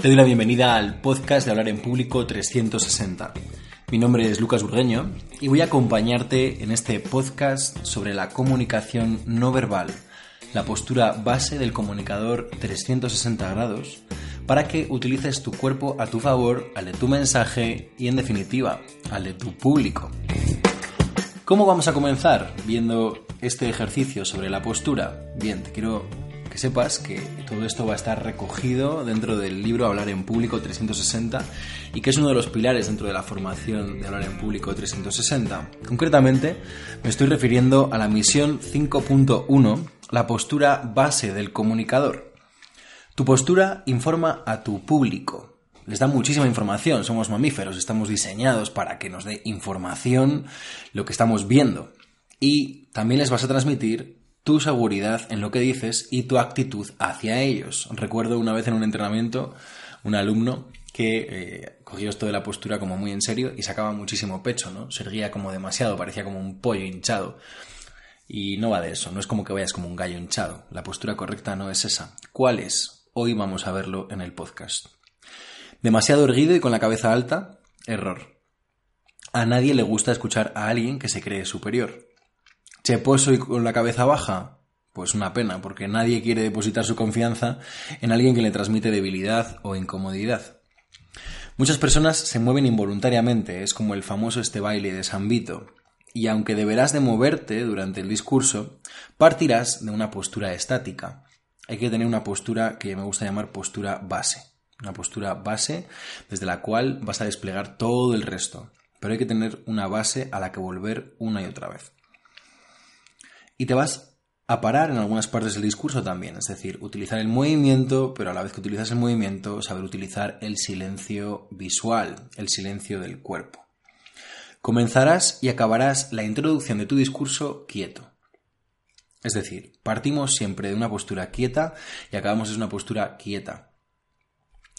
Te doy la bienvenida al podcast de Hablar en Público 360. Mi nombre es Lucas Burgueño y voy a acompañarte en este podcast sobre la comunicación no verbal, la postura base del comunicador 360 grados, para que utilices tu cuerpo a tu favor, al de tu mensaje y en definitiva, al de tu público. ¿Cómo vamos a comenzar viendo este ejercicio sobre la postura? Bien, te quiero sepas que todo esto va a estar recogido dentro del libro Hablar en Público 360 y que es uno de los pilares dentro de la formación de Hablar en Público 360. Concretamente, me estoy refiriendo a la misión 5.1, la postura base del comunicador. Tu postura informa a tu público. Les da muchísima información, somos mamíferos, estamos diseñados para que nos dé información lo que estamos viendo. Y también les vas a transmitir tu seguridad en lo que dices y tu actitud hacia ellos. Recuerdo una vez en un entrenamiento un alumno que eh, cogió esto de la postura como muy en serio y sacaba muchísimo pecho, ¿no? Se erguía como demasiado, parecía como un pollo hinchado. Y no va de eso, no es como que vayas como un gallo hinchado. La postura correcta no es esa. ¿Cuál es? Hoy vamos a verlo en el podcast. Demasiado erguido y con la cabeza alta, error. A nadie le gusta escuchar a alguien que se cree superior. Cheposo y con la cabeza baja, pues una pena, porque nadie quiere depositar su confianza en alguien que le transmite debilidad o incomodidad. Muchas personas se mueven involuntariamente, es como el famoso este baile de San Vito, y aunque deberás de moverte durante el discurso, partirás de una postura estática. Hay que tener una postura que me gusta llamar postura base, una postura base desde la cual vas a desplegar todo el resto, pero hay que tener una base a la que volver una y otra vez. Y te vas a parar en algunas partes del discurso también, es decir, utilizar el movimiento, pero a la vez que utilizas el movimiento, saber utilizar el silencio visual, el silencio del cuerpo. Comenzarás y acabarás la introducción de tu discurso quieto. Es decir, partimos siempre de una postura quieta y acabamos de una postura quieta.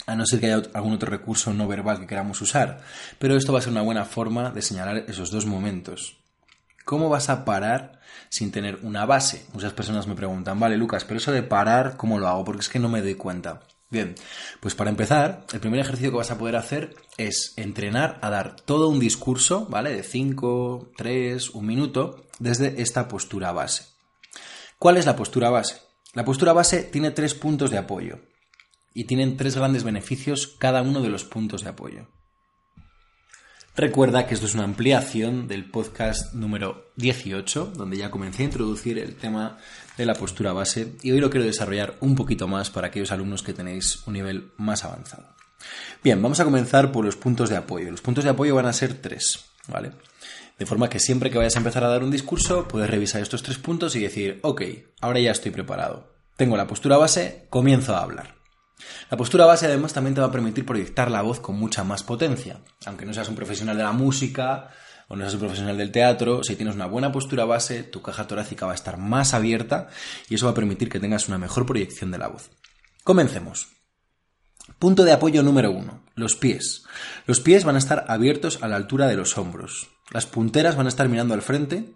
A no ser que haya algún otro recurso no verbal que queramos usar, pero esto va a ser una buena forma de señalar esos dos momentos. ¿Cómo vas a parar sin tener una base? Muchas personas me preguntan, vale, Lucas, pero eso de parar, ¿cómo lo hago? Porque es que no me doy cuenta. Bien, pues para empezar, el primer ejercicio que vas a poder hacer es entrenar a dar todo un discurso, ¿vale? De 5, 3, un minuto, desde esta postura base. ¿Cuál es la postura base? La postura base tiene tres puntos de apoyo y tienen tres grandes beneficios cada uno de los puntos de apoyo. Recuerda que esto es una ampliación del podcast número 18, donde ya comencé a introducir el tema de la postura base y hoy lo quiero desarrollar un poquito más para aquellos alumnos que tenéis un nivel más avanzado. Bien, vamos a comenzar por los puntos de apoyo. Los puntos de apoyo van a ser tres, ¿vale? De forma que siempre que vayas a empezar a dar un discurso, puedes revisar estos tres puntos y decir, ok, ahora ya estoy preparado. Tengo la postura base, comienzo a hablar. La postura base además también te va a permitir proyectar la voz con mucha más potencia. Aunque no seas un profesional de la música o no seas un profesional del teatro, si tienes una buena postura base, tu caja torácica va a estar más abierta y eso va a permitir que tengas una mejor proyección de la voz. Comencemos. Punto de apoyo número uno, los pies. Los pies van a estar abiertos a la altura de los hombros. Las punteras van a estar mirando al frente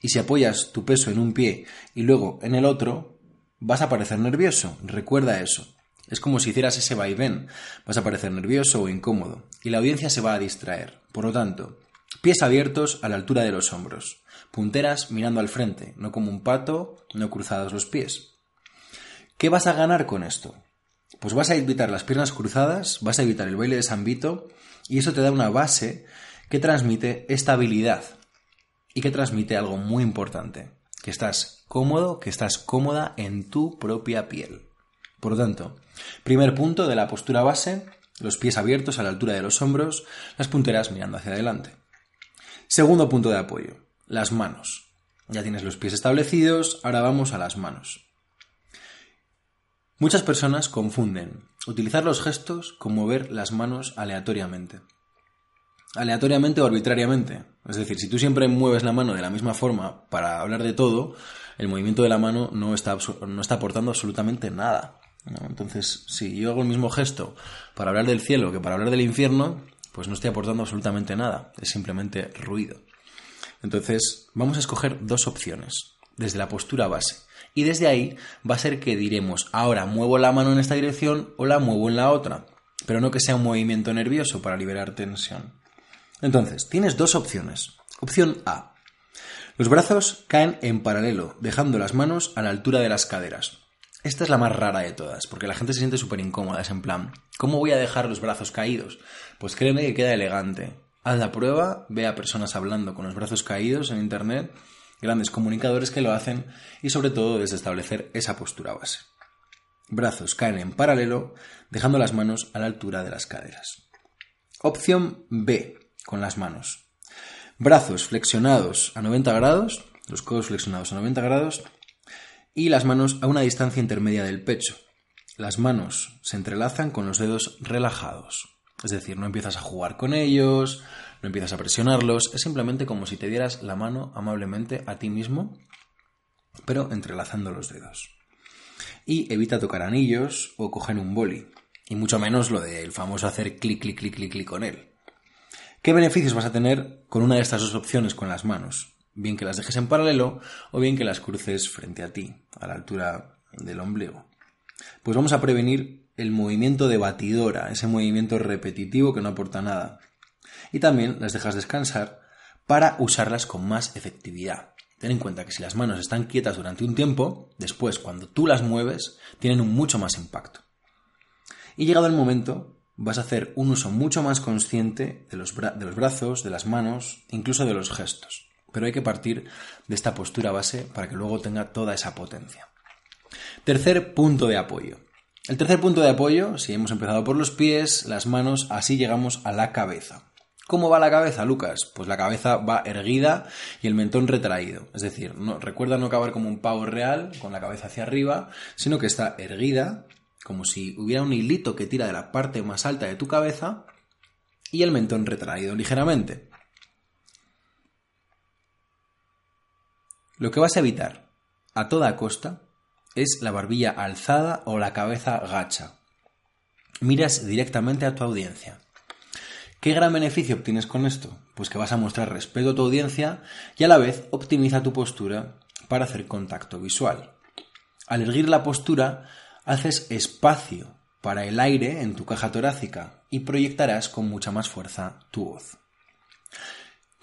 y si apoyas tu peso en un pie y luego en el otro, vas a parecer nervioso. Recuerda eso. Es como si hicieras ese vaivén. Vas a parecer nervioso o incómodo y la audiencia se va a distraer. Por lo tanto, pies abiertos a la altura de los hombros, punteras mirando al frente, no como un pato, no cruzados los pies. ¿Qué vas a ganar con esto? Pues vas a evitar las piernas cruzadas, vas a evitar el baile de San Vito y eso te da una base que transmite estabilidad y que transmite algo muy importante, que estás cómodo, que estás cómoda en tu propia piel. Por lo tanto, primer punto de la postura base, los pies abiertos a la altura de los hombros, las punteras mirando hacia adelante. Segundo punto de apoyo, las manos. Ya tienes los pies establecidos, ahora vamos a las manos. Muchas personas confunden utilizar los gestos con mover las manos aleatoriamente. Aleatoriamente o arbitrariamente. Es decir, si tú siempre mueves la mano de la misma forma para hablar de todo, el movimiento de la mano no está, no está aportando absolutamente nada. Entonces, si yo hago el mismo gesto para hablar del cielo que para hablar del infierno, pues no estoy aportando absolutamente nada, es simplemente ruido. Entonces, vamos a escoger dos opciones. desde la postura base. Y desde ahí va a ser que diremos, ahora muevo la mano en esta dirección o la muevo en la otra, pero no que sea un movimiento nervioso para liberar tensión. Entonces, tienes dos opciones. Opción A. Los brazos caen en paralelo, dejando las manos a la altura de las caderas. Esta es la más rara de todas, porque la gente se siente súper incómoda. Es en plan, ¿cómo voy a dejar los brazos caídos? Pues créeme que queda elegante. Haz la prueba, ve a personas hablando con los brazos caídos en internet, grandes comunicadores que lo hacen y sobre todo desde establecer esa postura base. Brazos caen en paralelo, dejando las manos a la altura de las caderas. Opción B, con las manos. Brazos flexionados a 90 grados, los codos flexionados a 90 grados y las manos a una distancia intermedia del pecho. Las manos se entrelazan con los dedos relajados. Es decir, no empiezas a jugar con ellos, no empiezas a presionarlos, es simplemente como si te dieras la mano amablemente a ti mismo, pero entrelazando los dedos. Y evita tocar anillos o coger un boli, y mucho menos lo del famoso hacer clic, clic, clic, clic, clic con él. ¿Qué beneficios vas a tener con una de estas dos opciones con las manos? Bien que las dejes en paralelo o bien que las cruces frente a ti, a la altura del ombligo. Pues vamos a prevenir el movimiento de batidora, ese movimiento repetitivo que no aporta nada. Y también las dejas descansar para usarlas con más efectividad. Ten en cuenta que si las manos están quietas durante un tiempo, después cuando tú las mueves, tienen mucho más impacto. Y llegado el momento, vas a hacer un uso mucho más consciente de los, de los brazos, de las manos, incluso de los gestos pero hay que partir de esta postura base para que luego tenga toda esa potencia. Tercer punto de apoyo. El tercer punto de apoyo, si hemos empezado por los pies, las manos, así llegamos a la cabeza. ¿Cómo va la cabeza, Lucas? Pues la cabeza va erguida y el mentón retraído. Es decir, no, recuerda no acabar como un pavo real, con la cabeza hacia arriba, sino que está erguida, como si hubiera un hilito que tira de la parte más alta de tu cabeza, y el mentón retraído ligeramente. Lo que vas a evitar a toda costa es la barbilla alzada o la cabeza gacha. Miras directamente a tu audiencia. ¿Qué gran beneficio obtienes con esto? Pues que vas a mostrar respeto a tu audiencia y a la vez optimiza tu postura para hacer contacto visual. Al erguir la postura, haces espacio para el aire en tu caja torácica y proyectarás con mucha más fuerza tu voz.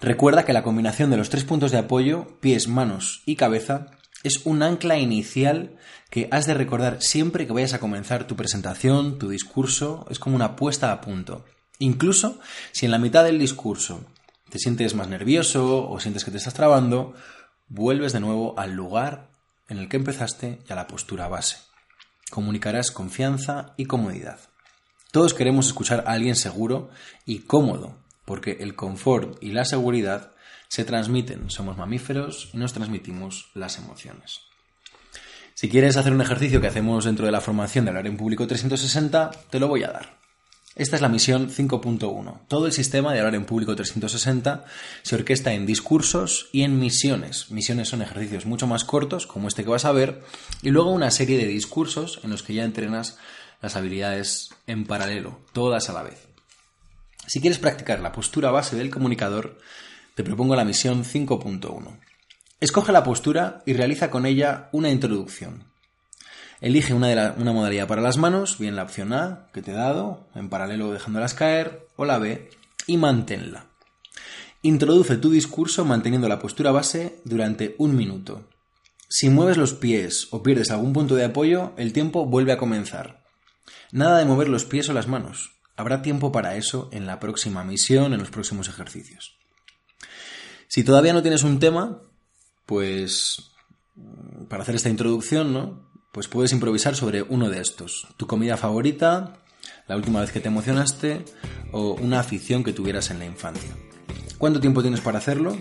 Recuerda que la combinación de los tres puntos de apoyo, pies, manos y cabeza, es un ancla inicial que has de recordar siempre que vayas a comenzar tu presentación, tu discurso, es como una puesta a punto. Incluso si en la mitad del discurso te sientes más nervioso o sientes que te estás trabando, vuelves de nuevo al lugar en el que empezaste y a la postura base. Comunicarás confianza y comodidad. Todos queremos escuchar a alguien seguro y cómodo porque el confort y la seguridad se transmiten. Somos mamíferos y nos transmitimos las emociones. Si quieres hacer un ejercicio que hacemos dentro de la formación de hablar en público 360, te lo voy a dar. Esta es la misión 5.1. Todo el sistema de hablar en público 360 se orquesta en discursos y en misiones. Misiones son ejercicios mucho más cortos, como este que vas a ver, y luego una serie de discursos en los que ya entrenas las habilidades en paralelo, todas a la vez. Si quieres practicar la postura base del comunicador, te propongo la misión 5.1. Escoge la postura y realiza con ella una introducción. Elige una, una modalidad para las manos, bien la opción A que te he dado, en paralelo dejándolas caer, o la B, y manténla. Introduce tu discurso manteniendo la postura base durante un minuto. Si mueves los pies o pierdes algún punto de apoyo, el tiempo vuelve a comenzar. Nada de mover los pies o las manos. Habrá tiempo para eso en la próxima misión, en los próximos ejercicios. Si todavía no tienes un tema, pues mm, para hacer esta introducción, ¿no? Pues puedes improvisar sobre uno de estos. Tu comida favorita, la última vez que te emocionaste o una afición que tuvieras en la infancia. ¿Cuánto tiempo tienes para hacerlo?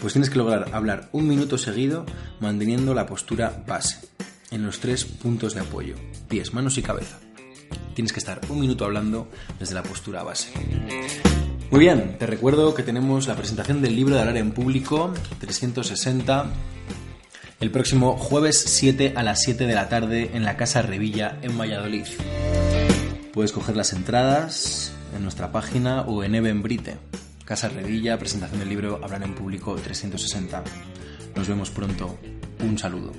Pues tienes que lograr hablar un minuto seguido manteniendo la postura base en los tres puntos de apoyo, pies, manos y cabeza tienes que estar un minuto hablando desde la postura base. Muy bien, te recuerdo que tenemos la presentación del libro de hablar en público 360 el próximo jueves 7 a las 7 de la tarde en la Casa Revilla en Valladolid. Puedes coger las entradas en nuestra página o en Evenbrite. Casa Revilla, presentación del libro Hablar en Público 360. Nos vemos pronto. Un saludo.